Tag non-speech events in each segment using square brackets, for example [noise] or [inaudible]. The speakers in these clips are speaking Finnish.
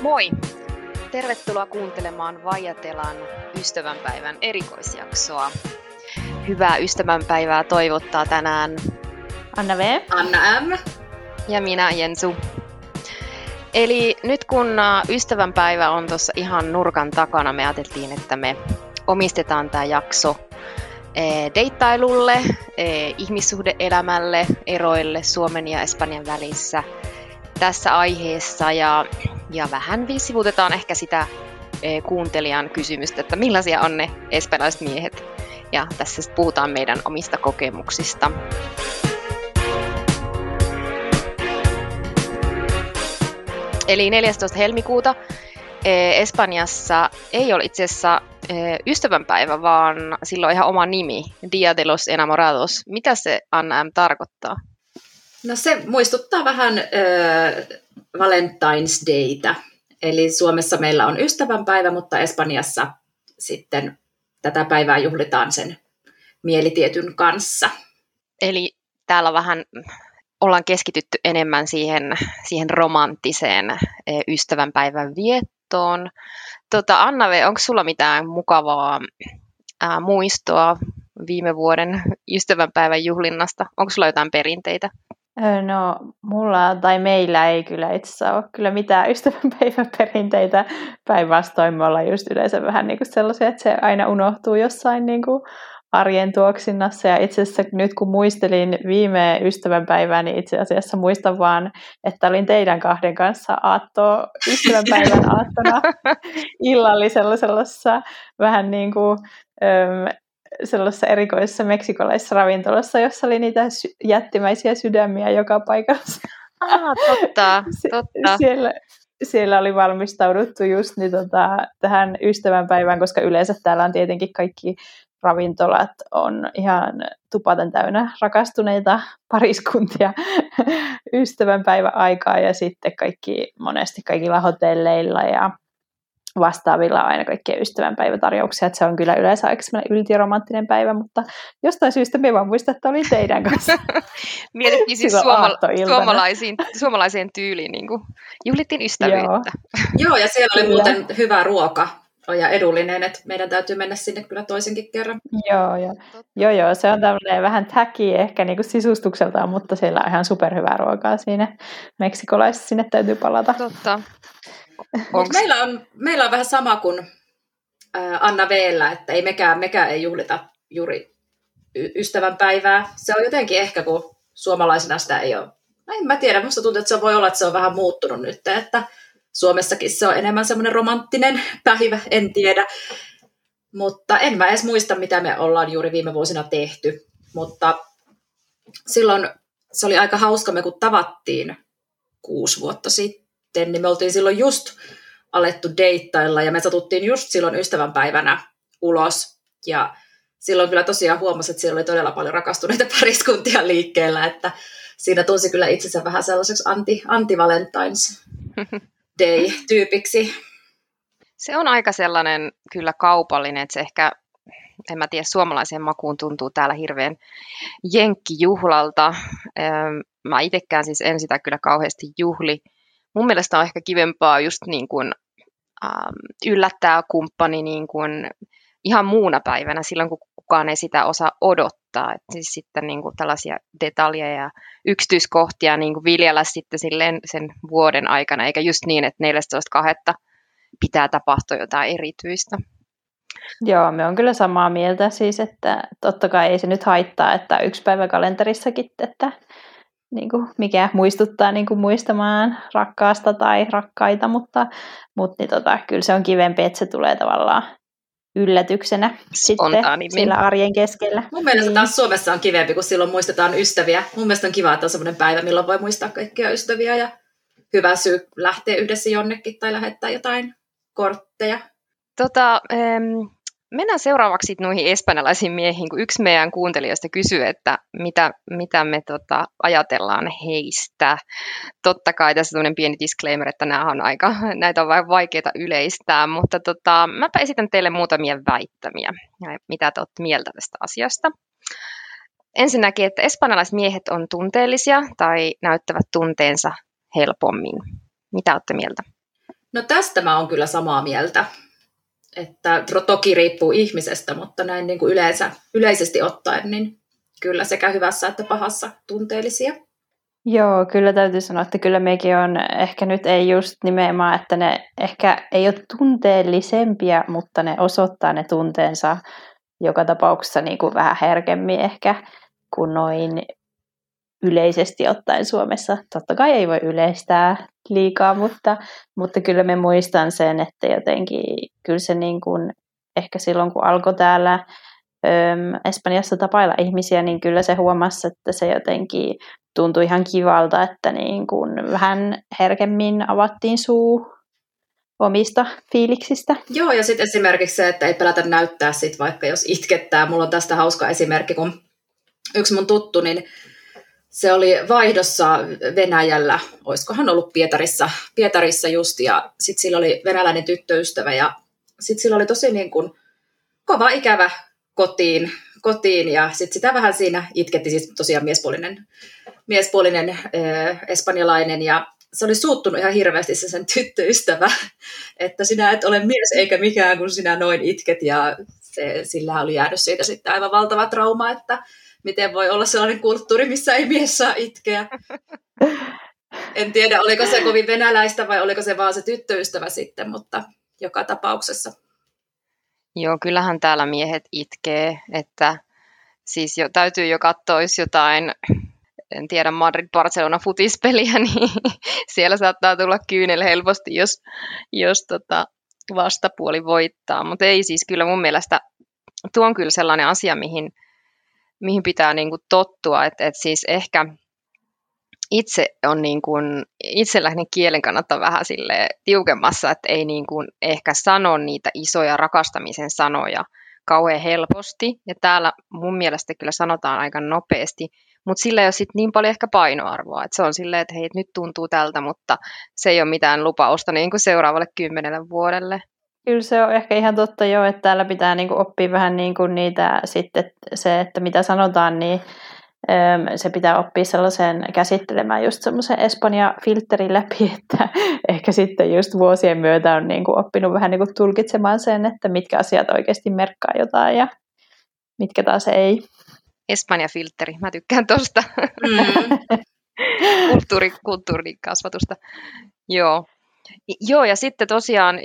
Moi! Tervetuloa kuuntelemaan Vajatelan ystävänpäivän erikoisjaksoa. Hyvää ystävänpäivää toivottaa tänään Anna V. Anna M. Ja minä Jensu. Eli nyt kun ystävänpäivä on tuossa ihan nurkan takana, me ajateltiin, että me omistetaan tämä jakso deittailulle, ihmissuhdeelämälle, eroille Suomen ja Espanjan välissä tässä aiheessa ja, ja vähän sivutetaan ehkä sitä kuuntelijan kysymystä, että millaisia on ne espanjalaiset miehet. Ja tässä puhutaan meidän omista kokemuksista. Eli 14. helmikuuta Espanjassa ei ole itse asiassa ystävänpäivä, vaan silloin ihan oma nimi, Dia de los Enamorados. Mitä se Anna M. tarkoittaa? No se muistuttaa vähän äh, Valentine's Dayta. Eli Suomessa meillä on ystävänpäivä, mutta Espanjassa sitten tätä päivää juhlitaan sen mielitietyn kanssa. Eli täällä vähän ollaan keskitytty enemmän siihen, siihen romanttiseen ystävänpäivän viettoon. Tota, Anna, onko sulla mitään mukavaa ää, muistoa viime vuoden ystävänpäivän juhlinnasta? Onko sulla jotain perinteitä? No, mulla tai meillä ei kyllä itse ole kyllä mitään [laughs] ystävänpäivän perinteitä. Päinvastoin me ollaan just yleensä vähän niin kuin sellaisia, että se aina unohtuu jossain niin kuin arjen tuoksinnassa. Ja itse asiassa nyt kun muistelin viime ystävänpäivää, niin itse asiassa muistan vaan, että olin teidän kahden kanssa aatto, ystävänpäivän aattona [laughs] illallisella sellaisessa vähän niin kuin sellaisessa erikoisessa meksikolaisessa ravintolassa, jossa oli niitä jättimäisiä sydämiä joka paikassa. Ah, totta, [laughs] totta. siellä, siellä oli valmistauduttu just niin tota, tähän ystävänpäivään, koska yleensä täällä on tietenkin kaikki ravintolat on ihan tupaten täynnä rakastuneita pariskuntia [laughs] ystävänpäivän aikaa ja sitten kaikki, monesti kaikilla hotelleilla ja vastaavilla aina kaikkia ystävänpäivätarjouksia, että se on kyllä yleensä aika yltiromanttinen päivä, mutta jostain syystä me vaan muistan, että oli teidän kanssa. [laughs] Mietittiin siis suomala- suomalaisiin, suomalaiseen tyyliin, niin kuin juhlittiin ystävyyttä. Joo. Joo, ja siellä oli kyllä. muuten hyvä ruoka ja edullinen, että meidän täytyy mennä sinne kyllä toisenkin kerran. Joo, joo. joo, joo se on tämmöinen vähän täki ehkä niin kuin sisustukseltaan, mutta siellä on ihan superhyvää ruokaa siinä meksikolaisessa, sinne täytyy palata. Totta. Onks... Meillä, on, meillä on vähän sama kuin Anna Veellä, että ei mekään, mekään ei juhlita juuri ystävänpäivää. Se on jotenkin ehkä, kun suomalaisena sitä ei ole. No en mä tiedä, musta tuntuu, että se voi olla, että se on vähän muuttunut nyt, että Suomessakin se on enemmän semmoinen romanttinen päivä, en tiedä. Mutta en mä edes muista, mitä me ollaan juuri viime vuosina tehty. Mutta silloin se oli aika hauska, me kun tavattiin kuusi vuotta sitten sitten, niin me oltiin silloin just alettu deittailla ja me satuttiin just silloin ystävänpäivänä ulos. Ja silloin kyllä tosiaan huomasi, että siellä oli todella paljon rakastuneita [laughs] pariskuntia liikkeellä, että siinä tunsi kyllä itsensä vähän sellaiseksi anti, anti-Valentine's [laughs] Day-tyypiksi. Se on aika sellainen kyllä kaupallinen, että se ehkä, en mä tiedä, suomalaiseen makuun tuntuu täällä hirveän jenkkijuhlalta. Mä itsekään siis en sitä kyllä kauheasti juhli, mun mielestä on ehkä kivempaa just niin kuin, ähm, yllättää kumppani niin kuin ihan muuna päivänä silloin, kun kukaan ei sitä osaa odottaa. Et siis sitten niin kuin tällaisia detaljeja ja yksityiskohtia niin kuin viljellä sitten silleen sen vuoden aikana, eikä just niin, että 14.2. pitää tapahtua jotain erityistä. Joo, me on kyllä samaa mieltä siis, että totta kai ei se nyt haittaa, että yksi päivä kalenterissakin, että niin kuin, mikä muistuttaa niin kuin muistamaan rakkaasta tai rakkaita, mutta, mutta niin tota, kyllä se on kivempi, että se tulee tavallaan yllätyksenä sitten sillä arjen keskellä. Mun mielestä niin. taas Suomessa on kivempi, kun silloin muistetaan ystäviä. Mun mielestä on kiva, että on sellainen päivä, milloin voi muistaa kaikkia ystäviä ja hyvä syy lähteä yhdessä jonnekin tai lähettää jotain kortteja. Tota, Mennään seuraavaksi noihin espanjalaisiin miehiin, kun yksi meidän kuuntelijoista kysyy, että mitä, mitä me tota, ajatellaan heistä. Totta kai tässä on pieni disclaimer, että nämä on aika, [laughs] näitä on vaikeita yleistää, mutta tota, mäpä esitän teille muutamia väittämiä, mitä te olette mieltä tästä asiasta. Ensinnäkin, että espanjalaiset miehet on tunteellisia tai näyttävät tunteensa helpommin. Mitä olette mieltä? No tästä mä oon kyllä samaa mieltä, että toki riippuu ihmisestä, mutta näin niin kuin yleensä, yleisesti ottaen, niin kyllä sekä hyvässä että pahassa tunteellisia. Joo, kyllä täytyy sanoa, että kyllä mekin on, ehkä nyt ei just nimenomaan, että ne ehkä ei ole tunteellisempia, mutta ne osoittaa ne tunteensa joka tapauksessa niin kuin vähän herkemmin ehkä kuin noin yleisesti ottaen Suomessa. Totta kai ei voi yleistää liikaa, mutta, mutta kyllä me muistan sen, että jotenkin kyllä se niin kuin, ehkä silloin kun alkoi täällä äm, Espanjassa tapailla ihmisiä, niin kyllä se huomasi, että se jotenkin tuntui ihan kivalta, että niin kuin vähän herkemmin avattiin suu omista fiiliksistä. Joo, ja sitten esimerkiksi se, että ei pelätä näyttää sit vaikka jos itkettää. Mulla on tästä hauska esimerkki, kun yksi mun tuttu, niin se oli vaihdossa Venäjällä, olisikohan ollut Pietarissa, Pietarissa just, ja sitten sillä oli venäläinen tyttöystävä, ja sitten sillä oli tosi niin kuin kova ikävä kotiin, kotiin ja sitten sitä vähän siinä itketti, siis tosiaan miespuolinen, miespuolinen äh, espanjalainen, ja se oli suuttunut ihan hirveästi se sen tyttöystävä, [laughs] että sinä et ole mies eikä mikään, kun sinä noin itket, ja se, sillä oli jäänyt siitä sitten aivan valtava trauma, että miten voi olla sellainen kulttuuri, missä ei mies saa itkeä. En tiedä, oliko se kovin venäläistä vai oliko se vaan se tyttöystävä sitten, mutta joka tapauksessa. Joo, kyllähän täällä miehet itkee, että siis jo, täytyy jo katsoa, jos jotain, en tiedä, Madrid-Barcelona futispeliä, [laughs] niin siellä saattaa tulla kyynel helposti, jos, jos tota vastapuoli voittaa. Mutta ei siis kyllä mun mielestä, tuo on kyllä sellainen asia, mihin mihin pitää niin kuin tottua, että, että siis ehkä itse on niin kuin, itselläni kielen kannattaa vähän sille tiukemmassa, että ei niin kuin ehkä sano niitä isoja rakastamisen sanoja kauhean helposti. Ja täällä mun mielestä kyllä sanotaan aika nopeasti, mutta sillä ei ole sit niin paljon ehkä painoarvoa. että se on silleen, että hei, nyt tuntuu tältä, mutta se ei ole mitään lupausta niin kuin seuraavalle kymmenelle vuodelle. Kyllä se on ehkä ihan totta jo, että täällä pitää niinku oppia vähän niinku niitä sitten se, että mitä sanotaan, niin se pitää oppia sellaisen käsittelemään just semmoisen Espanja-filterin läpi, [laughs] että ehkä sitten just vuosien myötä on niinku oppinut vähän niinku tulkitsemaan sen, että mitkä asiat oikeasti merkkaa jotain ja mitkä taas ei. Espanja-filteri, mä tykkään tosta. Mm. [laughs] Kulttuuri, kulttuurikasvatusta. Joo. Joo, ja sitten tosiaan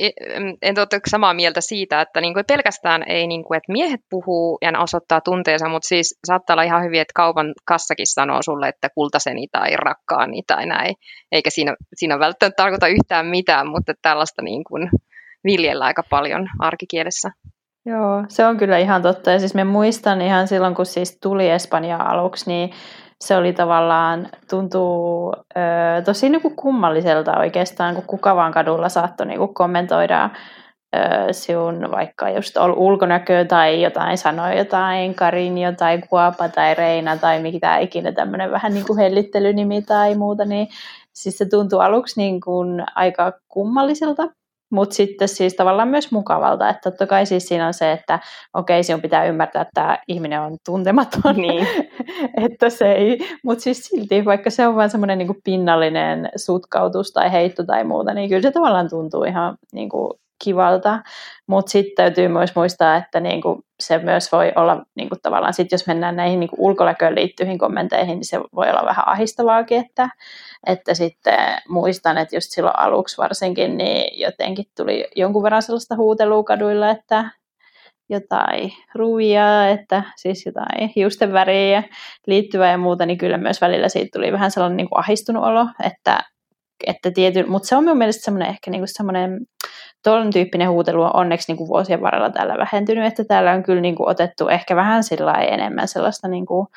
en ole samaa mieltä siitä, että niin kuin pelkästään ei, niin kuin, että miehet puhuu ja ne osoittaa tunteensa, mutta siis saattaa olla ihan hyvin, että kaupan kassakin sanoo sulle, että kultaseni tai rakkaani tai näin, eikä siinä, siinä välttämättä tarkoita yhtään mitään, mutta tällaista niin kuin viljellä aika paljon arkikielessä. Joo, se on kyllä ihan totta. Ja siis me muistan ihan silloin, kun siis tuli Espanja aluksi, niin se oli tavallaan, tuntuu ö, tosi niin kuin kummalliselta oikeastaan, kun kuka vaan kadulla saattoi niin kuin kommentoida ö, sinun vaikka just ulkonäköä tai jotain, sanoi jotain Karin, jotain Kuapa tai Reina tai mikä ikinä tämmöinen vähän niin kuin hellittelynimi tai muuta, niin siis se tuntuu aluksi niin kuin aika kummalliselta, mutta sitten siis tavallaan myös mukavalta, että totta kai siis siinä on se, että okei, sinun pitää ymmärtää, että tämä ihminen on tuntematon, niin. [laughs] että se ei, mutta siis silti, vaikka se on vain semmoinen niin pinnallinen sutkautus tai heitto tai muuta, niin kyllä se tavallaan tuntuu ihan niin kuin kivalta, mutta sitten täytyy myös muistaa, että niinku se myös voi olla niinku tavallaan, sit jos mennään näihin niinku ulkonäköön liittyihin kommenteihin, niin se voi olla vähän ahistavaakin, että, että sitten muistan, että just silloin aluksi varsinkin, niin jotenkin tuli jonkun verran sellaista huutelua kaduilla, että jotain ruuia, että siis jotain hiusten väriä liittyvää ja muuta, niin kyllä myös välillä siitä tuli vähän sellainen niin kuin ahistunut olo, että, että tiety, mutta se on minun mielestä semmoinen ehkä niin kuin semmoinen tuollainen tyyppinen huutelu on onneksi niin kuin vuosien varrella täällä vähentynyt, että täällä on kyllä niin kuin otettu ehkä vähän sillä enemmän sellaista niin kuin,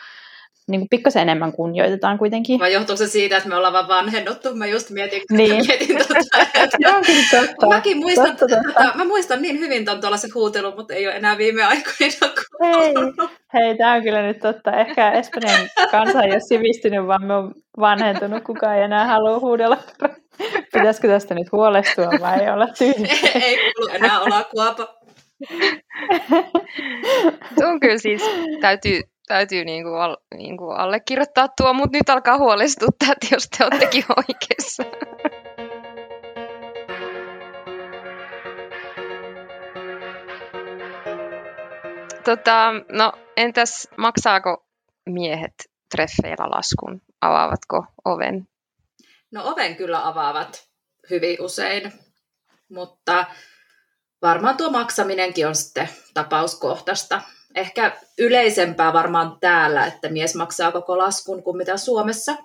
niin kuin pikkasen enemmän kunnioitetaan kuitenkin. Vai johtuuko se siitä, että me ollaan vaan vanhennuttu? Mä just mietin, niin. mietin tota, [laughs] että... totta. Mäkin muistan, totta, totta. Tota, mä muistan niin hyvin ton tuollaisen huutelun, mutta ei ole enää viime aikoina Hei, hei tämä on kyllä nyt totta. Ehkä Espanjan kansa ei ole sivistynyt, vaan me on vanhentunut. Kukaan ei enää halua huudella. Pitäisikö tästä nyt huolestua vai olla tyytyväinen? ei, [laughs] ei kuulu enää olla kuopa. Tuo on kyllä siis, täytyy, täytyy niin kuin al, niin kuin allekirjoittaa tuo, mutta nyt alkaa huolestuttaa, että jos te olettekin [laughs] oikeassa. tota, no entäs maksaako miehet treffeillä laskun? Avaavatko oven? No oven kyllä avaavat hyvin usein, mutta varmaan tuo maksaminenkin on sitten tapauskohtaista. Ehkä yleisempää varmaan täällä, että mies maksaa koko laskun kuin mitä Suomessa,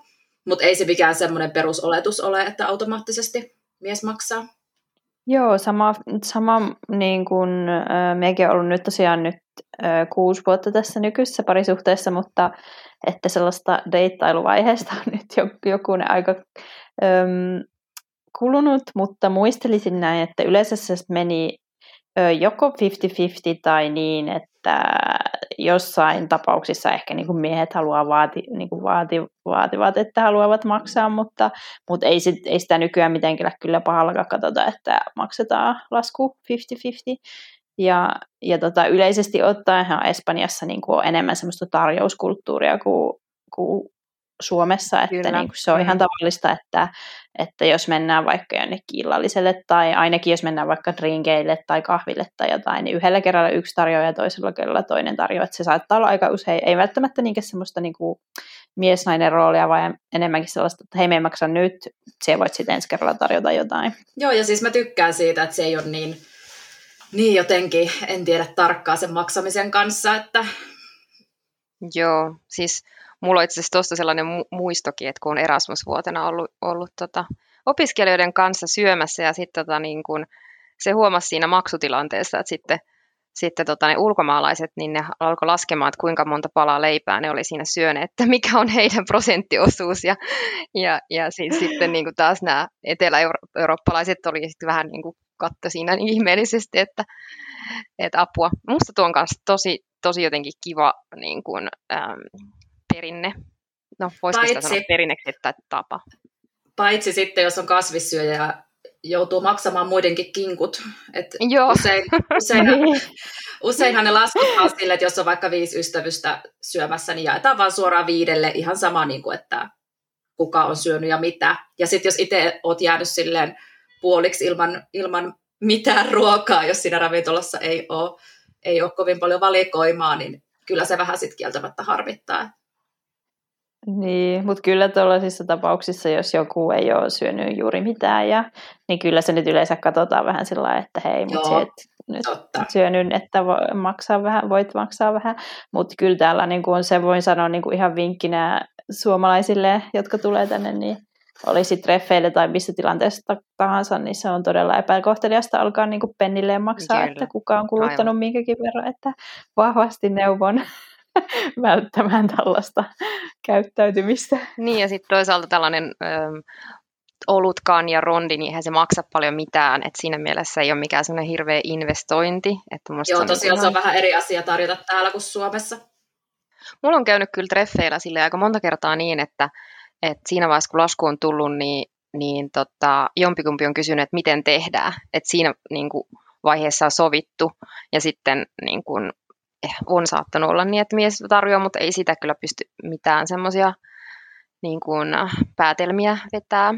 mutta ei se mikään semmoinen perusoletus ole, että automaattisesti mies maksaa. Joo, sama, sama niin kuin mekin on ollut nyt tosiaan nyt kuusi vuotta tässä nykyisessä parisuhteessa, mutta että sellaista deittailuvaiheesta on nyt jokunen aika ähm, kulunut, mutta muistelisin näin, että yleensä se meni joko 50-50 tai niin, että jossain tapauksissa ehkä niin kuin miehet haluaa vaati, niin kuin vaati, vaativat, että haluavat maksaa, mutta, mutta ei, sit, ei sitä nykyään mitenkään kyllä pahallakaan katsota, että maksetaan lasku 50-50. Ja, ja tota, yleisesti ottaen Espanjassa niin kuin on enemmän semmoista tarjouskulttuuria kuin, kuin Suomessa, että niin kuin se on ihan mm. tavallista, että, että jos mennään vaikka jonnekin illalliselle tai ainakin jos mennään vaikka drinkeille tai kahville tai jotain, niin yhdellä kerralla yksi tarjoaa ja toisella kerralla toinen tarjoaa. Että se saattaa olla aika usein, ei välttämättä niinkään semmoista niin kuin mies-nainen roolia, vaan enemmänkin sellaista, että hei me ei maksa nyt, se voit sitten ensi kerralla tarjota jotain. Joo, ja siis mä tykkään siitä, että se ei ole niin, niin jotenkin, en tiedä tarkkaa sen maksamisen kanssa, että Joo, siis mulla on itse asiassa tuosta sellainen mu- muistokin, että kun on Erasmus-vuotena ollut, ollut tota, opiskelijoiden kanssa syömässä ja sitten tota, niin kun, se huomasi siinä maksutilanteessa, että sitten, sitten tota, ne ulkomaalaiset, niin ne alkoi laskemaan, että kuinka monta palaa leipää ne oli siinä syöneet, että mikä on heidän prosenttiosuus. Ja, ja, ja siis sitten niin kuin taas nämä etelä-eurooppalaiset oli sitten vähän niin kuin katto siinä niin ihmeellisesti, että, että apua. Musta tuo on kanssa tosi, tosi jotenkin kiva niin kuin, ähm, perinne. No, voisiko Paitsi... sitä sanoa perinneksi, että tapa? Paitsi sitten, jos on kasvissyöjä ja joutuu maksamaan muidenkin kinkut. Et Joo. Usein, [laughs] usein, niin. useinhan ne lasketaan sille, että jos on vaikka viisi ystävystä syömässä, niin jaetaan vaan suoraan viidelle ihan sama, niin kuin, että kuka on syönyt ja mitä. Ja sitten jos itse oot jäänyt silleen puoliksi ilman, ilman mitään ruokaa, jos siinä ravintolassa ei ole, ei ole kovin paljon valikoimaa, niin kyllä se vähän sitten kieltämättä harmittaa. Niin, mutta kyllä tuollaisissa tapauksissa, jos joku ei ole syönyt juuri mitään, ja, niin kyllä se nyt yleensä katsotaan vähän sillä että hei, mutta se, että nyt totta. syönyt, että voi maksaa vähän, voit maksaa vähän. Mutta kyllä täällä niin kuin se voin sanoa niin kuin ihan vinkkinä suomalaisille, jotka tulee tänne, niin olisi treffeille tai missä tilanteessa tahansa, niin se on todella epäkohteliasta alkaa niin kuin pennilleen maksaa, Kyllä. että kuka on kuluttanut Aivan. minkäkin verran, että vahvasti neuvon [laughs] välttämään tällaista käyttäytymistä. Niin ja sitten toisaalta tällainen ö, olutkaan ja rondi, niin eihän se maksa paljon mitään, että siinä mielessä ei ole mikään sellainen hirveä investointi. Että Joo, se tosiaan se on vähän eri asia tarjota täällä kuin Suomessa. Mulla on käynyt kyllä treffeillä sille aika monta kertaa niin, että, että siinä vaiheessa kun lasku on tullut, niin, niin tota, jompikumpi on kysynyt, että miten tehdään. Että siinä niin kuin, vaiheessa on sovittu ja sitten niin kuin, on saattanut olla niin, että mies tarjoaa, mutta ei sitä kyllä pysty mitään semmoisia niin kuin äh, päätelmiä vetää.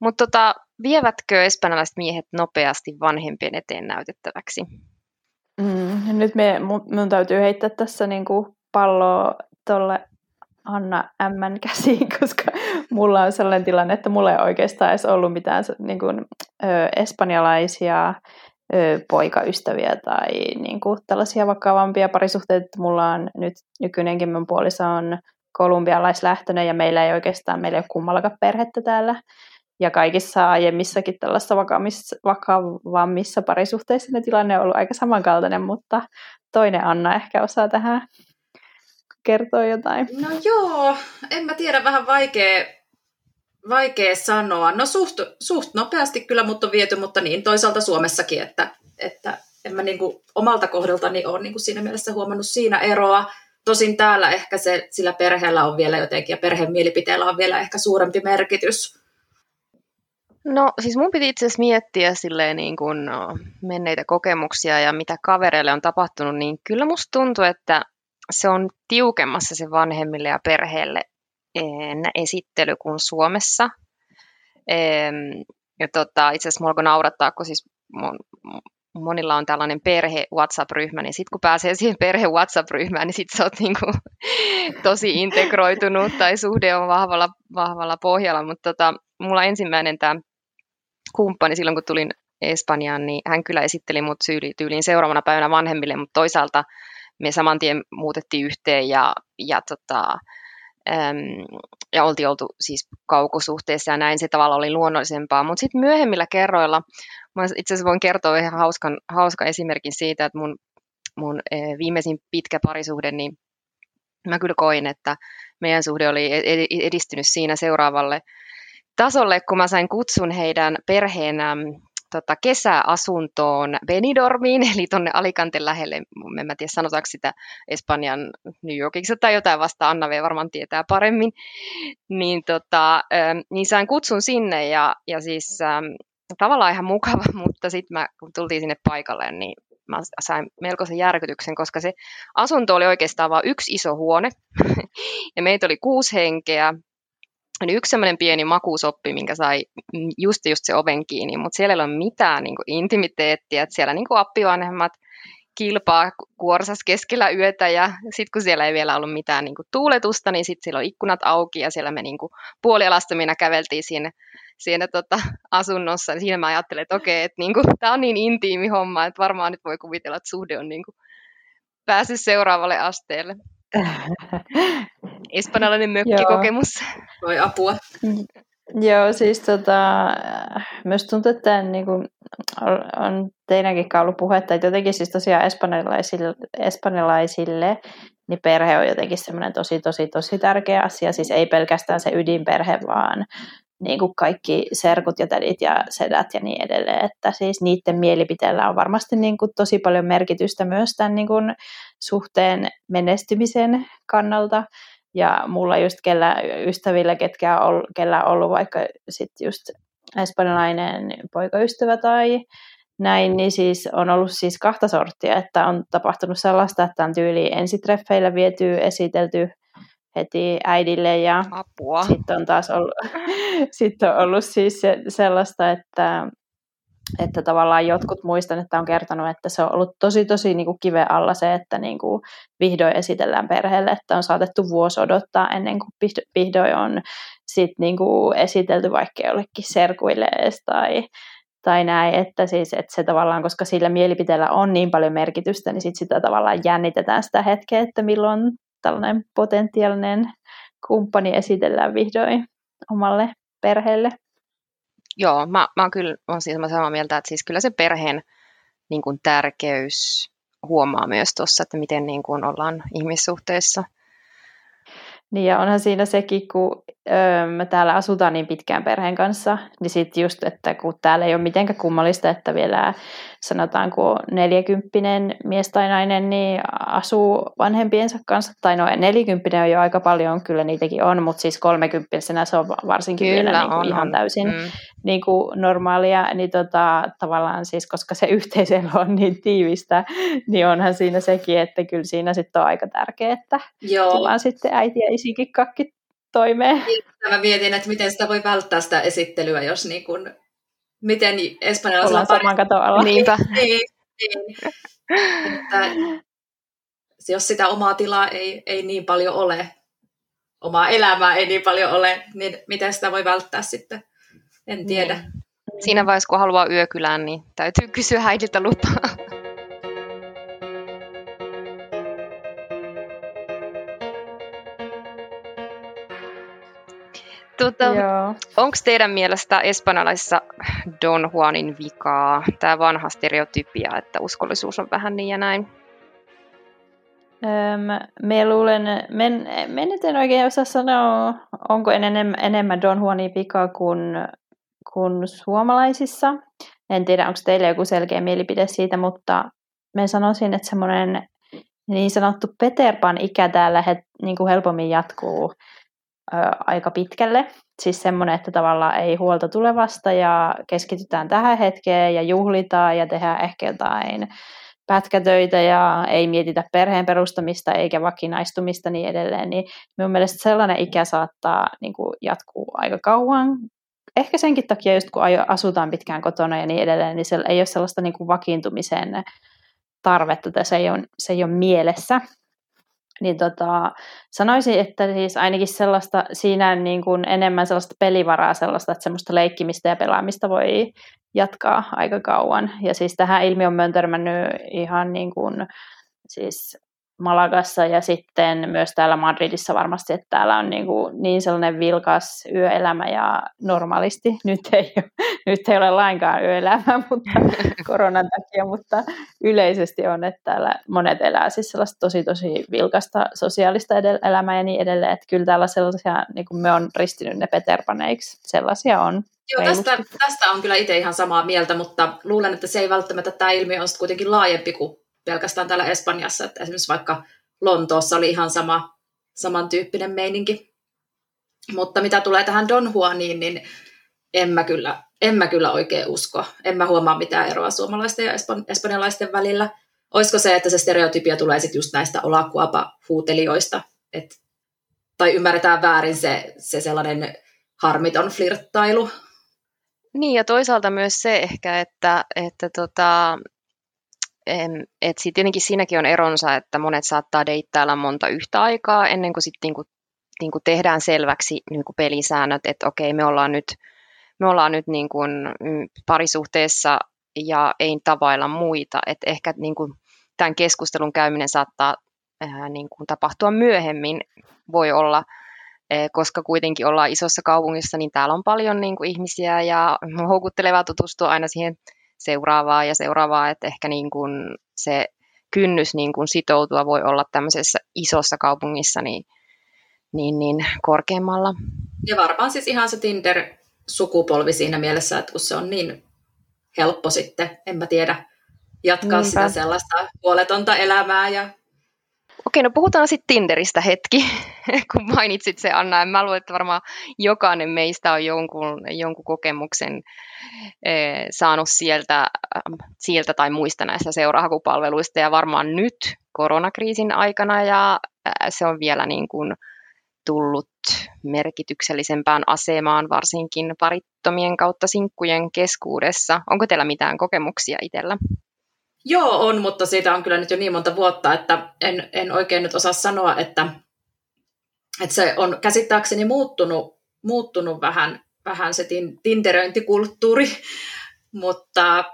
Mutta tota, vievätkö espanjalaiset miehet nopeasti vanhempien eteen näytettäväksi? Mm, nyt me, mun, mun täytyy heittää tässä niin kuin palloa tuolle Anna M käsiin, [laughs] koska mulla on sellainen tilanne, että mulla ei oikeastaan edes ollut mitään niin kuin, ö, espanjalaisia poikaystäviä tai niin kuin tällaisia vakavampia parisuhteita. Mulla on nyt nykyinenkin mun puoliso on kolumbialaislähtöinen ja meillä ei oikeastaan, meillä ei ole kummallakaan perhettä täällä. Ja kaikissa aiemmissakin tällaista vakavammissa parisuhteissa ne tilanne on ollut aika samankaltainen, mutta toinen Anna ehkä osaa tähän kertoa jotain. No joo, en mä tiedä, vähän vaikea Vaikea sanoa. No suht, suht nopeasti kyllä mut on viety, mutta niin toisaalta Suomessakin, että, että en mä niin kuin omalta kohdaltani ole niin kuin siinä mielessä huomannut siinä eroa. Tosin täällä ehkä se, sillä perheellä on vielä jotenkin ja perheen mielipiteellä on vielä ehkä suurempi merkitys. No siis mun piti itse asiassa miettiä silleen niin kuin menneitä kokemuksia ja mitä kavereille on tapahtunut, niin kyllä musta tuntuu, että se on tiukemmassa se vanhemmille ja perheelle esittely kuin Suomessa. Ja tota, itse asiassa mulla naurattaa, kun siis mun monilla on tällainen perhe WhatsApp-ryhmä, niin sitten kun pääsee siihen perhe WhatsApp-ryhmään, niin sitten sä oot niinku [laughs] tosi integroitunut tai suhde on vahvalla, vahvalla pohjalla. Mutta tota, mulla ensimmäinen tämä kumppani silloin, kun tulin Espanjaan, niin hän kyllä esitteli mut tyyliin seuraavana päivänä vanhemmille, mutta toisaalta me saman tien muutettiin yhteen ja, ja, tota, ja oltiin oltu siis kaukosuhteessa ja näin se tavalla oli luonnollisempaa. Mutta sitten myöhemmillä kerroilla, mä itse asiassa voin kertoa ihan hauskan, hauska esimerkin siitä, että mun, mun e, viimeisin pitkä parisuhde, niin mä kyllä koin, että meidän suhde oli edistynyt siinä seuraavalle tasolle, kun mä sain kutsun heidän perheen tota, kesäasuntoon Benidormiin, [laughs] eli tuonne Alicanten lähelle, en mä tiedä sanotaanko sitä Espanjan New Yorkiksi tai jotain vasta, Anna V varmaan tietää paremmin, niin, tota, niin sain kutsun sinne ja, ja siis ähm, tavallaan ihan mukava, [laughs] mutta sitten mä, kun tultiin sinne paikalle, niin mä sain melkoisen järkytyksen, koska se asunto oli oikeastaan vain yksi iso huone, [laughs] ja meitä oli kuusi henkeä, niin yksi semmoinen pieni makuusoppi, minkä sai just, just se oven kiinni, mutta siellä ei ole mitään niin kuin intimiteettiä, että siellä niin kuin appivanhemmat kilpaa kuorsas keskellä yötä ja sitten kun siellä ei vielä ollut mitään niin kuin tuuletusta, niin sitten siellä on ikkunat auki ja siellä me niin kuin puolialastomina käveltiin siinä, siinä tota, [laughs] asunnossa. Siinä mä ajattelin, että okei, että niin tämä on niin intiimi homma, että varmaan nyt voi kuvitella, että suhde on niin kuin päässyt seuraavalle asteelle. [laughs] Espanjalainen mökkikokemus. Voi apua. Joo, siis tota, myös tuntuu, että niin kuin, on teidänkin ollut puhetta, että jotenkin siis tosiaan espanjalaisille, espanjalaisille niin perhe on jotenkin semmoinen tosi, tosi, tosi tärkeä asia. Siis ei pelkästään se ydinperhe, vaan niin kuin kaikki serkut ja tädit ja sedät ja niin edelleen. Että siis niiden mielipiteellä on varmasti niin kuin tosi paljon merkitystä myös tämän niin kuin suhteen menestymisen kannalta. Ja mulla just kellä ystävillä, ketkä on, kellä on ollut vaikka sitten just espanjalainen poikaystävä tai näin, niin siis on ollut siis kahta sorttia, että on tapahtunut sellaista, että on tyyli ensitreffeillä viety, esitelty heti äidille ja sitten on taas ollut, [laughs] sit on ollut siis sellaista, että että tavallaan jotkut muistan, että on kertonut, että se on ollut tosi tosi niin kuin kive alla se, että niin kuin vihdoin esitellään perheelle, että on saatettu vuosi odottaa ennen kuin vihdoin on sit niin kuin esitelty vaikka jollekin serkuille edes tai, tai näin, että, siis, että se tavallaan, koska sillä mielipiteellä on niin paljon merkitystä, niin sit sitä tavallaan jännitetään sitä hetkeä, että milloin tällainen potentiaalinen kumppani esitellään vihdoin omalle perheelle. Joo, mä, mä oon kyllä on siis samaa mieltä, että siis kyllä se perheen niin kuin tärkeys huomaa myös tuossa, että miten niin kuin ollaan ihmissuhteissa – niin ja onhan siinä sekin, kun öö, me täällä asutaan niin pitkään perheen kanssa, niin sitten just, että kun täällä ei ole mitenkään kummallista, että vielä sanotaanko neljäkymppinen mies tai nainen niin asuu vanhempiensa kanssa, tai no neljäkymppinen on jo aika paljon, kyllä niitäkin on, mutta siis kolmekymppisenä se on varsinkin kyllä, vielä niin kuin on, ihan on. täysin mm. niin kuin normaalia, niin tota, tavallaan siis, koska se [laughs] yhteiselo on niin tiivistä, niin onhan siinä sekin, että kyllä siinä sitten on aika tärkeää, että Joo. tullaan sitten äiti ja isikin kakki toimeen. Niin, mä mietin, että miten sitä voi välttää sitä esittelyä, jos niin kun, miten espanjalaisella pari... saman katoalla. Niinpä. niin, [laughs] niin. Että, jos sitä omaa tilaa ei, ei niin paljon ole, omaa elämää ei niin paljon ole, niin miten sitä voi välttää sitten? En tiedä. Niin. Siinä vaiheessa, kun haluaa yökylään, niin täytyy kysyä äidiltä lupaa. Tuota, Onko teidän mielestä espanjalaisissa Don Juanin vikaa, tämä vanha stereotypia, että uskollisuus on vähän niin ja näin? Öm, me luulen, men, men en oikein osaa sanoa, onko enemmän, enemmän Don Juanin vikaa kuin, kuin suomalaisissa. En tiedä, onko teillä joku selkeä mielipide siitä, mutta me sanoisin, että semmoinen niin sanottu Peter Pan ikä täällä he, niin kuin helpommin jatkuu ö, aika pitkälle. Siis semmoinen, että tavallaan ei huolta tulevasta ja keskitytään tähän hetkeen ja juhlitaan ja tehdään ehkä jotain pätkätöitä ja ei mietitä perheen perustamista eikä vakinaistumista niin edelleen, niin minun mielestä sellainen ikä saattaa niin kuin, jatkuu aika kauan, ehkä senkin takia, just kun asutaan pitkään kotona ja niin edelleen, niin ei ole sellaista niin kuin vakiintumiseen tarvetta, tai se ei ole, se ei ole mielessä. Niin tota, sanoisin, että siis ainakin sellaista, siinä on niin kuin enemmän sellaista pelivaraa, sellaista, että semmoista leikkimistä ja pelaamista voi jatkaa aika kauan. Ja siis tähän ilmiön on törmännyt ihan niin kuin, siis Malagassa ja sitten myös täällä Madridissa varmasti, että täällä on niin, kuin niin sellainen vilkas yöelämä ja normaalisti nyt ei, ole, nyt ei ole lainkaan yöelämää [laughs] mutta [laughs] koronan takia, mutta yleisesti on, että täällä monet elää siis sellaista tosi tosi vilkasta sosiaalista elämää ja niin edelleen, että kyllä täällä sellaisia, niin kuin me on ristinyt ne peterpaneiksi, sellaisia on. Joo, tästä, tästä on kyllä itse ihan samaa mieltä, mutta luulen, että se ei välttämättä tämä ilmiö on kuitenkin laajempi kuin pelkästään täällä Espanjassa, että esimerkiksi vaikka Lontoossa oli ihan sama, samantyyppinen meininki. Mutta mitä tulee tähän Don Juaniin, niin en mä kyllä, en mä kyllä oikein usko. En mä huomaa mitään eroa suomalaisten ja espanjalaisten välillä. Olisiko se, että se stereotypia tulee sitten just näistä olakuapa-huutelijoista, et, tai ymmärretään väärin se, se sellainen harmiton flirttailu. Niin, ja toisaalta myös se ehkä, että, että tota, et sit tietenkin siinäkin on eronsa, että monet saattaa deittailla monta yhtä aikaa ennen kuin sitten niinku, niinku tehdään selväksi niinku pelisäännöt, että okei, me ollaan nyt, me ollaan nyt niinku parisuhteessa ja ei tavailla muita. Et ehkä niinku tämän keskustelun käyminen saattaa ää, niinku tapahtua myöhemmin, voi olla, koska kuitenkin ollaan isossa kaupungissa, niin täällä on paljon niin kuin ihmisiä ja houkuttelevaa tutustua aina siihen seuraavaa ja seuraavaa, että ehkä niin kuin se kynnys niin kuin sitoutua voi olla tämmöisessä isossa kaupungissa niin, niin, niin korkeammalla. Ja varmaan siis ihan se Tinder-sukupolvi siinä mielessä, että kun se on niin helppo sitten, en mä tiedä, jatkaa Niinpä. sitä sellaista huoletonta elämää ja Okei, no puhutaan sitten Tinderistä hetki, [laughs] kun mainitsit se Anna. Mä luulen, että varmaan jokainen meistä on jonkun, jonkun kokemuksen eh, saanut sieltä, sieltä tai muista näistä seurahakupalveluista ja varmaan nyt koronakriisin aikana ja se on vielä niin kuin tullut merkityksellisempään asemaan varsinkin parittomien kautta sinkkujen keskuudessa. Onko teillä mitään kokemuksia itsellä? Joo, on, mutta siitä on kyllä nyt jo niin monta vuotta, että en, en oikein nyt osaa sanoa, että, että se on käsittääkseni muuttunut, muuttunut vähän, vähän se tinderöintikulttuuri, [laughs] mutta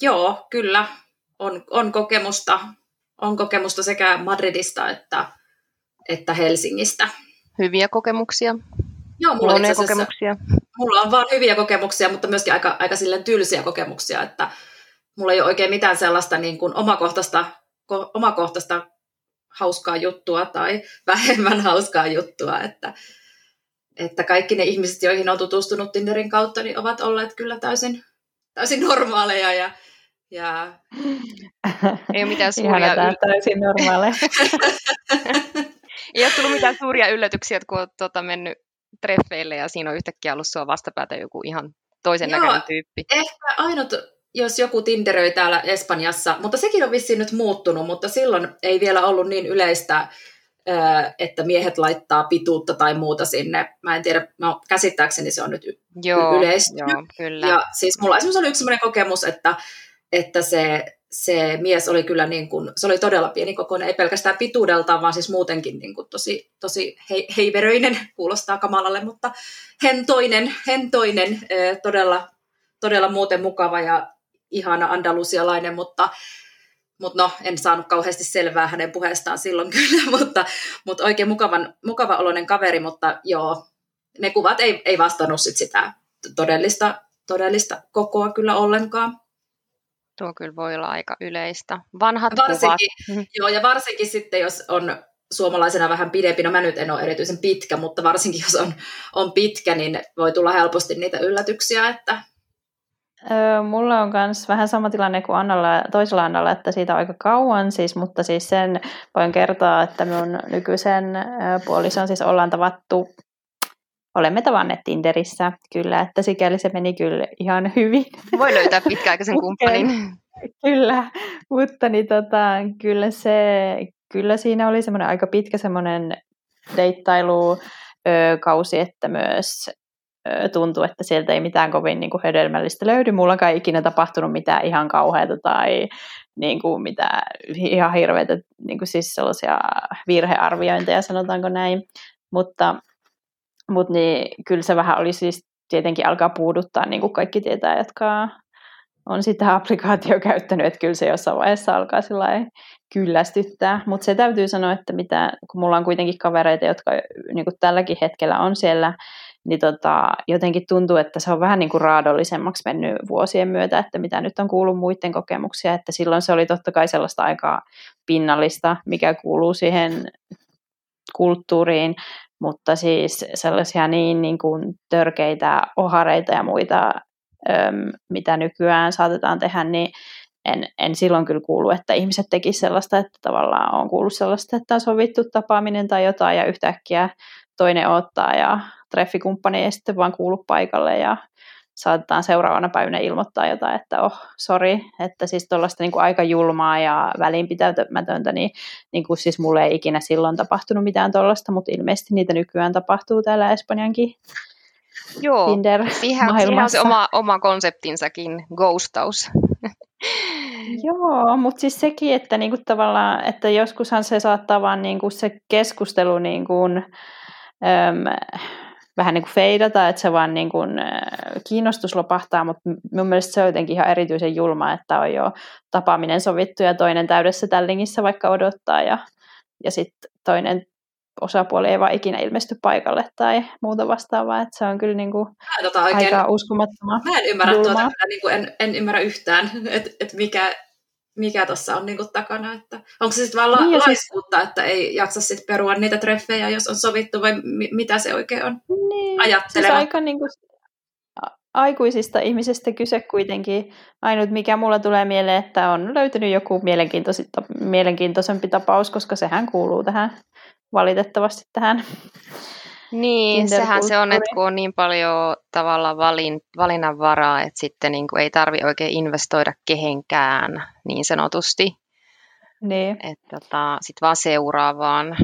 joo, kyllä on, on, kokemusta, on kokemusta sekä Madridista että, että Helsingistä. Hyviä kokemuksia. Joo, mulla, on kokemuksia. mulla on vaan hyviä kokemuksia, mutta myöskin aika, aika silleen tylsiä kokemuksia, että mulla ei ole oikein mitään sellaista niin kuin omakohtaista, ko, omakohtaista hauskaa juttua tai [laughs] vähemmän hauskaa juttua, että, että kaikki ne ihmiset, joihin on tutustunut Tinderin kautta, niin ovat olleet kyllä täysin, täysin normaaleja ja, ja... [laughs] Ei ole mitään suuria... Ihana, yl... täysin normaaleja. [laughs] ei ole tullut mitään suuria yllätyksiä, kun olet tuota, mennyt treffeille ja siinä on yhtäkkiä ollut sua vastapäätä joku ihan toisen Joo, näköinen tyyppi. Ehkä ainut jos joku tinderöi täällä Espanjassa, mutta sekin on vissiin nyt muuttunut, mutta silloin ei vielä ollut niin yleistä, että miehet laittaa pituutta tai muuta sinne. Mä en tiedä, no, käsittääkseni se on nyt joo, yleistä. Joo, kyllä. Ja siis mulla esimerkiksi oli yksi sellainen kokemus, että, että se, se mies oli kyllä niin kuin, se oli todella pieni kokoinen, ei pelkästään pituudeltaan, vaan siis muutenkin niin kuin tosi, tosi he, heiveröinen, kuulostaa kamalalle, mutta hentoinen, hentoinen todella, todella muuten mukava ja ihana andalusialainen, mutta, mutta no, en saanut kauheasti selvää hänen puheestaan silloin [laughs] kyllä, mutta, mutta oikein mukavan, mukava oloinen kaveri, mutta joo, ne kuvat ei, ei vastannut sit sitä todellista, todellista kokoa kyllä ollenkaan. Tuo kyllä voi olla aika yleistä. Vanhat varsinkin, kuvat. Mhm. Joo, ja varsinkin sitten, jos on suomalaisena vähän pidempi, no mä nyt en ole erityisen pitkä, mutta varsinkin jos on, on pitkä, niin voi tulla helposti niitä yllätyksiä, että Öö, mulla on myös vähän sama tilanne kuin Annalla, toisella Annalla, että siitä on aika kauan siis, mutta siis sen voin kertoa, että minun nykyisen puolison siis ollaan tavattu, olemme tavanneet Tinderissä kyllä, että sikäli se meni kyllä ihan hyvin. Voi löytää pitkäaikaisen [laughs] kumppanin. kyllä, mutta niin tota, kyllä, se, kyllä siinä oli semmoinen aika pitkä semmoinen deittailu kausi, että myös tuntui, että sieltä ei mitään kovin niin kuin hedelmällistä löydy. Mulla ei ikinä tapahtunut mitään ihan kauheata tai niin kuin mitään ihan hirveitä, niin kuin siis sellaisia virhearviointeja, sanotaanko näin. Mutta, mutta niin, kyllä se vähän oli siis tietenkin alkaa puuduttaa, niin kuin kaikki tietää, jotka on sitä applikaatio käyttänyt, että kyllä se jossain vaiheessa alkaa kyllästyttää. Mutta se täytyy sanoa, että mitä, kun mulla on kuitenkin kavereita, jotka niin kuin tälläkin hetkellä on siellä, niin tota, jotenkin tuntuu, että se on vähän niin kuin raadollisemmaksi mennyt vuosien myötä, että mitä nyt on kuullut muiden kokemuksia, että silloin se oli totta kai sellaista aikaa pinnallista, mikä kuuluu siihen kulttuuriin, mutta siis sellaisia niin, niin kuin törkeitä ohareita ja muita, äm, mitä nykyään saatetaan tehdä, niin en, en silloin kyllä kuulu, että ihmiset tekisivät sellaista, että tavallaan on kuullut sellaista, että on sovittu tapaaminen tai jotain ja yhtäkkiä toinen ottaa ja treffikumppani ei sitten vaan kuulu paikalle ja saatetaan seuraavana päivänä ilmoittaa jotain, että oh, sori, että siis tuollaista niin aika julmaa ja välinpitämätöntä, niin, niin kuin siis mulle ei ikinä silloin tapahtunut mitään tuollaista, mutta ilmeisesti niitä nykyään tapahtuu täällä Espanjankin Joo, Tinder siihen on se oma, oma konseptinsakin, ghostaus. [laughs] Joo, mutta siis sekin, että niinku tavallaan, että joskushan se saattaa vaan niinku se keskustelu niinku, äm, vähän niin kuin feidata, että se vaan niin kuin kiinnostus lopahtaa, mutta mun mielestä se on jotenkin ihan erityisen julma, että on jo tapaaminen sovittu ja toinen täydessä tällingissä vaikka odottaa ja, ja sitten toinen osapuoli ei vaan ikinä ilmesty paikalle tai muuta vastaavaa, että se on kyllä niin kuin tota oikein, aika uskomattomaa. Mä en ymmärrä julmaa. tuota, niin kuin en, en ymmärrä yhtään, [laughs] että et mikä, mikä tuossa on niinku takana. Että onko se sitten vaan la- niin, laiskuutta, siis... että ei jaksa sit perua niitä treffejä, jos on sovittu, vai mi- mitä se oikein on niin, ajatteleva? Siis aika niinku aikuisista ihmisistä kyse kuitenkin. Ainut mikä mulla tulee mieleen, että on löytynyt joku mielenkiintoisempi tapaus, koska sehän kuuluu tähän valitettavasti tähän niin, sehän se on, että kun on niin paljon tavalla valin, valinnanvaraa, että sitten niin kuin ei tarvi oikein investoida kehenkään niin sanotusti. Niin. Että tota, sitten vaan seuraavaan.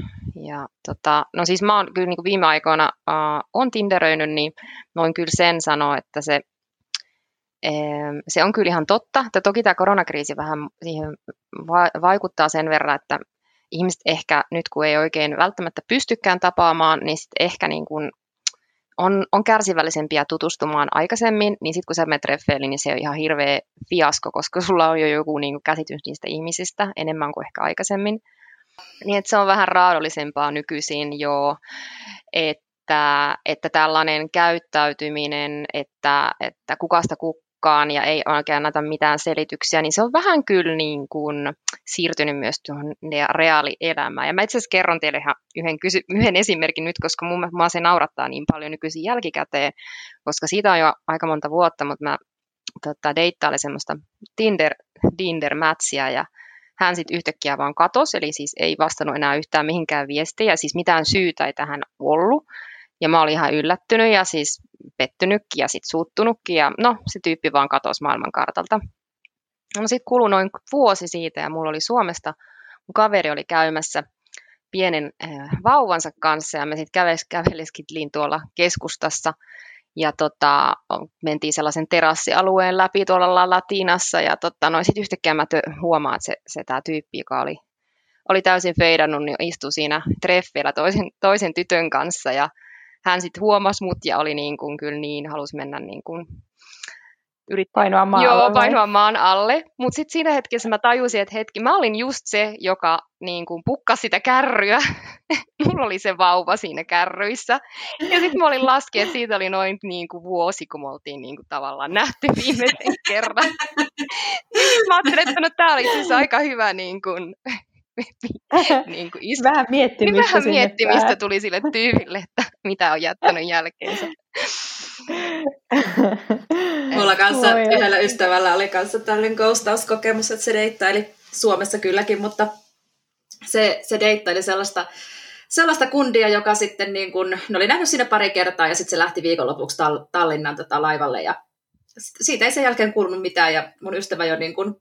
Ja tota, no siis mä oon kyllä niin kuin viime aikoina uh, on Tinderöinyt, niin voin kyllä sen sanoa, että se, se on kyllä ihan totta. Että toki tämä koronakriisi vähän siihen va- vaikuttaa sen verran, että ihmiset ehkä nyt kun ei oikein välttämättä pystykään tapaamaan, niin sitten ehkä niin kuin on, on kärsivällisempiä tutustumaan aikaisemmin, niin sitten kun sä menet treffeille, niin se on ihan hirveä fiasko, koska sulla on jo joku niin kuin käsitys niistä ihmisistä enemmän kuin ehkä aikaisemmin. Niin että se on vähän raadollisempaa nykyisin jo, että, että tällainen käyttäytyminen, että, että kukasta mukaan ja ei oikein anneta mitään selityksiä, niin se on vähän kyllä niin kuin siirtynyt myös tuohon reaalielämään. Ja mä itse asiassa kerron teille ihan yhden, kysy- yhden esimerkin nyt, koska mun mielestä se naurattaa niin paljon nykyisin jälkikäteen, koska siitä on jo aika monta vuotta, mutta mä tota, deittailin semmoista Tinder, Tinder-mätsiä ja hän sitten yhtäkkiä vaan katosi, eli siis ei vastannut enää yhtään mihinkään viestejä, siis mitään syytä ei tähän ollut. Ja mä olin ihan yllättynyt ja siis pettynytkin ja sitten suuttunutkin ja no se tyyppi vaan katosi maailmankartalta. No sitten kului noin vuosi siitä ja mulla oli Suomesta, mun kaveri oli käymässä pienen äh, vauvansa kanssa ja me sitten käves, käveleskitliin tuolla keskustassa ja tota, mentiin sellaisen terassialueen läpi tuolla Latinassa ja tota, no, sitten yhtäkkiä mä huomaan, että se, se tämä tyyppi, joka oli, oli täysin feidannut, niin istui siinä treffeillä toisen, toisen tytön kanssa ja hän sitten huomasi mut ja oli niin kuin, kyllä niin, halusi mennä niin kuin, yrittää painoa maan Joo, alle. painoa maan alle. Mutta sitten siinä hetkessä mä tajusin, että hetki, mä olin just se, joka niin kuin, pukkasi sitä kärryä. [laughs] Mulla oli se vauva siinä kärryissä. Ja sitten mä olin laskenut, että siitä oli noin niin kuin, vuosi, kun me oltiin niin kuin, tavallaan nähty viimeisen [laughs] kerran. niin mä ajattelin, että no, tämä oli siis aika hyvä niin kuin, [laughs] niin kuin istu. Vähän miettimistä niin vähän miettimistä tuli sille tyypille, että mitä on jättänyt jälkeensä. [laughs] Mulla kanssa Moi. yhdellä ystävällä oli kanssa tällainen ghostauskokemus, että se deittaili Suomessa kylläkin, mutta se, se deittaili sellaista, sellaista kundia, joka sitten niin kun, ne oli nähnyt siinä pari kertaa ja sitten se lähti viikonlopuksi Tallinnan tota laivalle ja siitä ei sen jälkeen kuulunut mitään ja mun ystävä jo niin kun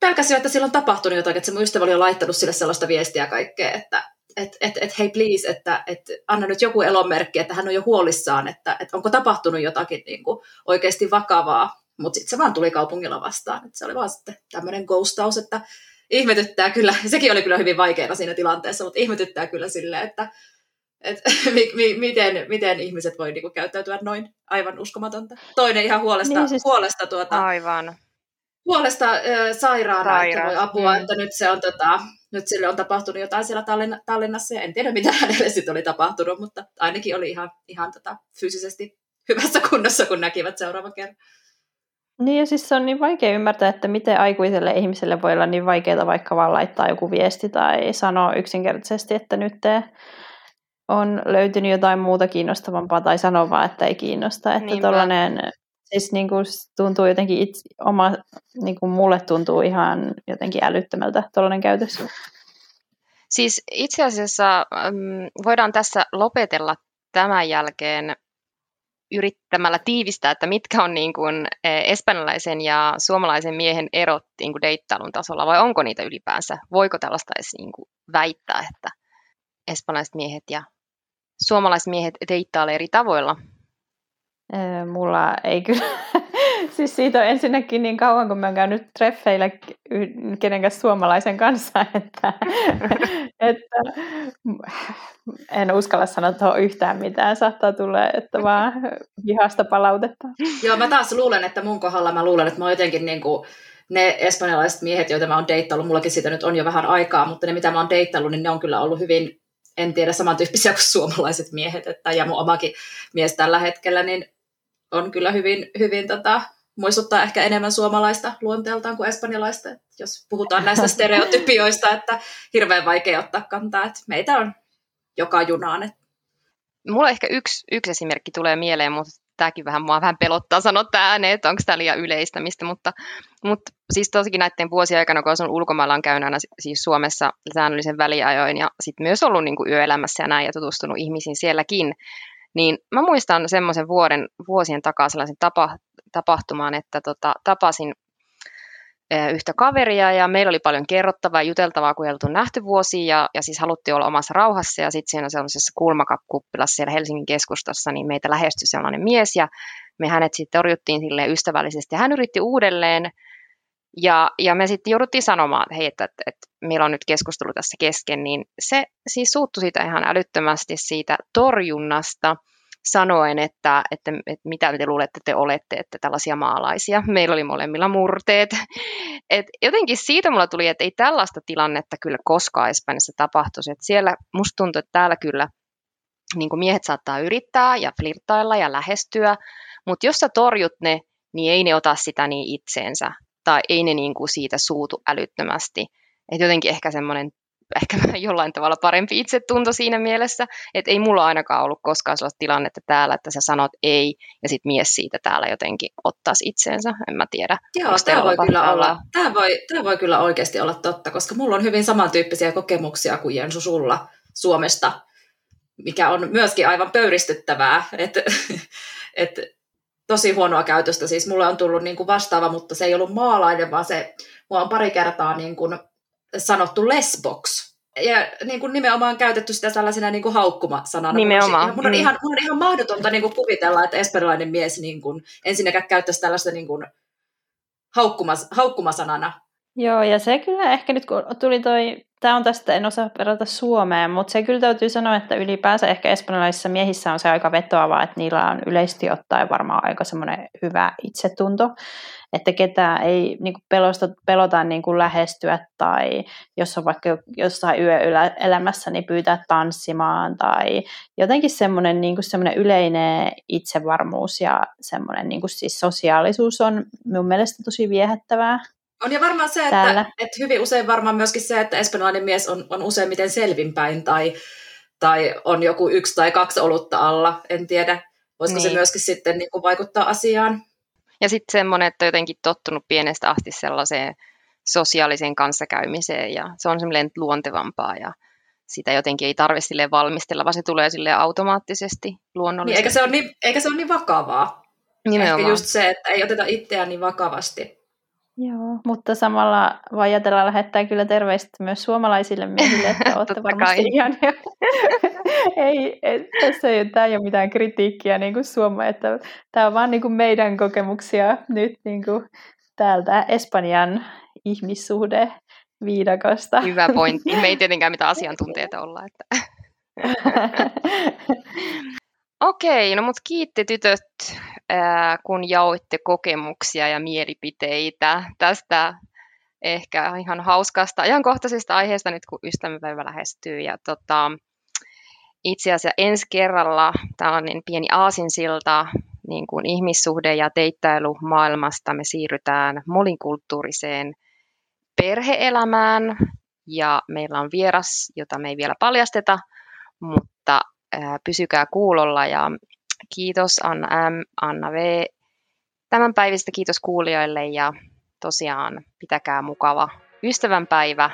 pelkäsi että silloin on tapahtunut jotain, että se mun ystävä oli jo laittanut sille sellaista viestiä kaikkea, että että et, et, hei please, että et, anna nyt joku elonmerkki, että hän on jo huolissaan, että et onko tapahtunut jotakin niin kuin, oikeasti vakavaa. Mutta sitten se vaan tuli kaupungilla vastaan. Et se oli vaan sitten tämmöinen ghostaus, että ihmetyttää kyllä, [laughs] sekin oli kyllä hyvin vaikeaa siinä tilanteessa, mutta ihmetyttää kyllä silleen, että et, [laughs] mi, mi, miten, miten ihmiset voi niinku käyttäytyä noin aivan uskomatonta. Toinen ihan huolesta, niin, siis... huolesta tuota, aivan puolesta äh, sairaana, Sairaus. että voi apua, mm. että nyt, se on, tota, nyt sille on tapahtunut jotain siellä Tallinn- Tallinnassa, ja en tiedä mitä [laughs] hänelle sitten oli tapahtunut, mutta ainakin oli ihan, ihan tota, fyysisesti hyvässä kunnossa, kun näkivät seuraavan kerran. Niin ja siis se on niin vaikea ymmärtää, että miten aikuiselle ihmiselle voi olla niin vaikeaa vaikka vaan laittaa joku viesti tai sanoa yksinkertaisesti, että nyt on löytynyt jotain muuta kiinnostavampaa tai sanoa vaan, että ei kiinnosta. Että tollainen Siis niin kuin tuntuu jotenkin itse, oma, niin kuin mulle tuntuu ihan jotenkin älyttömältä tuollainen käytös. Siis itse asiassa voidaan tässä lopetella tämän jälkeen yrittämällä tiivistää, että mitkä on niin kuin espanjalaisen ja suomalaisen miehen erot niin kuin deittailun tasolla, vai onko niitä ylipäänsä? Voiko tällaista edes niin kuin väittää, että espanjalaiset miehet ja suomalaiset miehet deittailevat eri tavoilla? Mulla ei kyllä. [laughs] siis siitä on ensinnäkin niin kauan, kun mä oon käynyt treffeillä kenenkään suomalaisen kanssa, [laughs] että, että en uskalla sanoa tuohon yhtään mitään. Saattaa tulla, että vaan vihasta palautetta. Joo, mä taas luulen, että mun kohdalla mä luulen, että mä oon jotenkin niin kuin ne espanjalaiset miehet, joita mä oon deittailut, mullakin siitä nyt on jo vähän aikaa, mutta ne mitä mä oon deittailut, niin ne on kyllä ollut hyvin, en tiedä, samantyyppisiä kuin suomalaiset miehet, että, ja mun omakin mies tällä hetkellä, niin on kyllä hyvin, hyvin tota, muistuttaa ehkä enemmän suomalaista luonteeltaan kuin espanjalaista, jos puhutaan näistä [laughs] stereotypioista, että hirveän vaikea ottaa kantaa, että meitä on joka junaan. Et. Mulla ehkä yksi, yksi esimerkki tulee mieleen, mutta tämäkin vähän mua vähän pelottaa sanoa tämä ääneen, että onko tämä liian yleistämistä, mutta, mutta siis tosikin näiden vuosien aikana, kun olen ulkomailla on käynyt aina siis Suomessa säännöllisen väliajoin ja sitten myös ollut niin kuin yöelämässä ja näin ja tutustunut ihmisiin sielläkin, niin mä muistan semmoisen vuoden, vuosien takaa sellaisen tapa, tapahtumaan, että tota, tapasin yhtä kaveria ja meillä oli paljon kerrottavaa ja juteltavaa, kun ei oltu nähty vuosia ja, ja siis haluttiin olla omassa rauhassa ja sitten siinä sellaisessa kulmakappilassa siellä Helsingin keskustassa, niin meitä lähestyi sellainen mies ja me hänet sitten torjuttiin sille ystävällisesti ja hän yritti uudelleen ja, ja me sitten jouduttiin sanomaan, että hei, että, että, että meillä on nyt keskustelu tässä kesken, niin se siis suuttui siitä ihan älyttömästi siitä torjunnasta, sanoen, että, että, että mitä te luulette te olette, että tällaisia maalaisia. Meillä oli molemmilla murteet. [laughs] Et jotenkin siitä mulla tuli, että ei tällaista tilannetta kyllä koskaan Espanjassa tapahtuisi. Et siellä musta tuntuu, että täällä kyllä niin miehet saattaa yrittää ja flirttailla ja lähestyä, mutta jos sä torjut ne, niin ei ne ota sitä niin itseensä tai ei ne niin kuin siitä suutu älyttömästi. Et jotenkin ehkä semmoinen ehkä [laughs] jollain tavalla parempi itsetunto siinä mielessä, että ei mulla ainakaan ollut koskaan sellaista tilannetta täällä, että sä sanot ei, ja sitten mies siitä täällä jotenkin ottaisi itseensä, en mä tiedä. Joo, tämä voi, kyllä olla, tämä, voi, tämä voi kyllä oikeasti olla totta, koska mulla on hyvin samantyyppisiä kokemuksia kuin Jensu sulla Suomesta, mikä on myöskin aivan pöyristyttävää, että et, [laughs] tosi huonoa käytöstä. Siis mulle on tullut niin kuin vastaava, mutta se ei ollut maalainen, vaan se, mua on pari kertaa niin kuin sanottu lesbox. Ja niin kuin nimenomaan käytetty sitä sellaisena niin kuin haukkumasanana. Nimenomaan. Mun on, mm. ihan, mun on ihan mahdotonta niin kuin kuvitella, että esperilainen mies niin kuin, ensinnäkään käyttäisi tällaista niin kuin haukkumas, haukkumasanana. Joo, ja se kyllä ehkä nyt kun tuli toi, tämä on tästä, en osaa verrata Suomeen, mutta se kyllä täytyy sanoa, että ylipäänsä ehkä espanjalaisissa miehissä on se aika vetoava, että niillä on yleisesti ottaen varmaan aika semmoinen hyvä itsetunto että ketään ei niin kuin pelosta, pelota niin kuin lähestyä tai jos on vaikka jossain yöelämässä, niin pyytää tanssimaan tai jotenkin semmoinen, niin kuin semmoinen yleinen itsevarmuus ja semmoinen niin kuin siis sosiaalisuus on mun mielestä tosi viehättävää. On ja varmaan se, että, että hyvin usein varmaan myöskin se, että espanjalainen mies on, on useimmiten selvinpäin tai, tai on joku yksi tai kaksi olutta alla, en tiedä. Voisiko niin. se myöskin sitten niin kuin vaikuttaa asiaan? Ja sitten semmoinen, että on jotenkin tottunut pienestä asti sellaiseen sosiaaliseen kanssakäymiseen ja se on semmoinen luontevampaa ja sitä jotenkin ei tarvitse valmistella, vaan se tulee sille automaattisesti, luonnollisesti. Niin, eikä, se ole niin, eikä se ole niin vakavaa. Nimenomaan. Ehkä just se, että ei oteta itseään niin vakavasti. Joo, mutta samalla ajatella lähettää kyllä terveistä myös suomalaisille miehille, että [laughs] olette varmasti ihan... [laughs] ei, ei, tässä ei, tämä ei ole mitään kritiikkiä niin kuin Suoma, että tämä on vaan niin kuin meidän kokemuksia nyt niin kuin täältä Espanjan ihmissuhde viidakosta. Hyvä pointti. Me ei [laughs] tietenkään mitään asiantuntijoita olla. Että... Okei, no mutta kiitti tytöt, kun jaoitte kokemuksia ja mielipiteitä tästä ehkä ihan hauskasta ajankohtaisesta aiheesta nyt, kun ystävänpäivä lähestyy. Ja tota, itse asiassa ensi kerralla tällainen pieni aasinsilta niin kuin ihmissuhde- ja teittailu maailmasta me siirrytään monikulttuuriseen perheelämään ja meillä on vieras, jota me ei vielä paljasteta, mutta pysykää kuulolla ja kiitos Anna M, Anna V tämän päivistä, kiitos kuulijoille ja tosiaan pitäkää mukava ystävänpäivä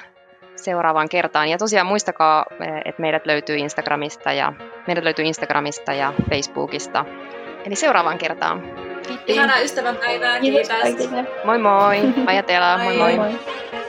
seuraavaan kertaan. Ja tosiaan muistakaa, että meidät löytyy Instagramista ja meidät löytyy Instagramista ja Facebookista. Eli seuraavaan kertaan. Kiitos. Ihanaa ystävänpäivää, kiitos. Moi moi, [laughs] ajatellaan, moi moi. moi. moi.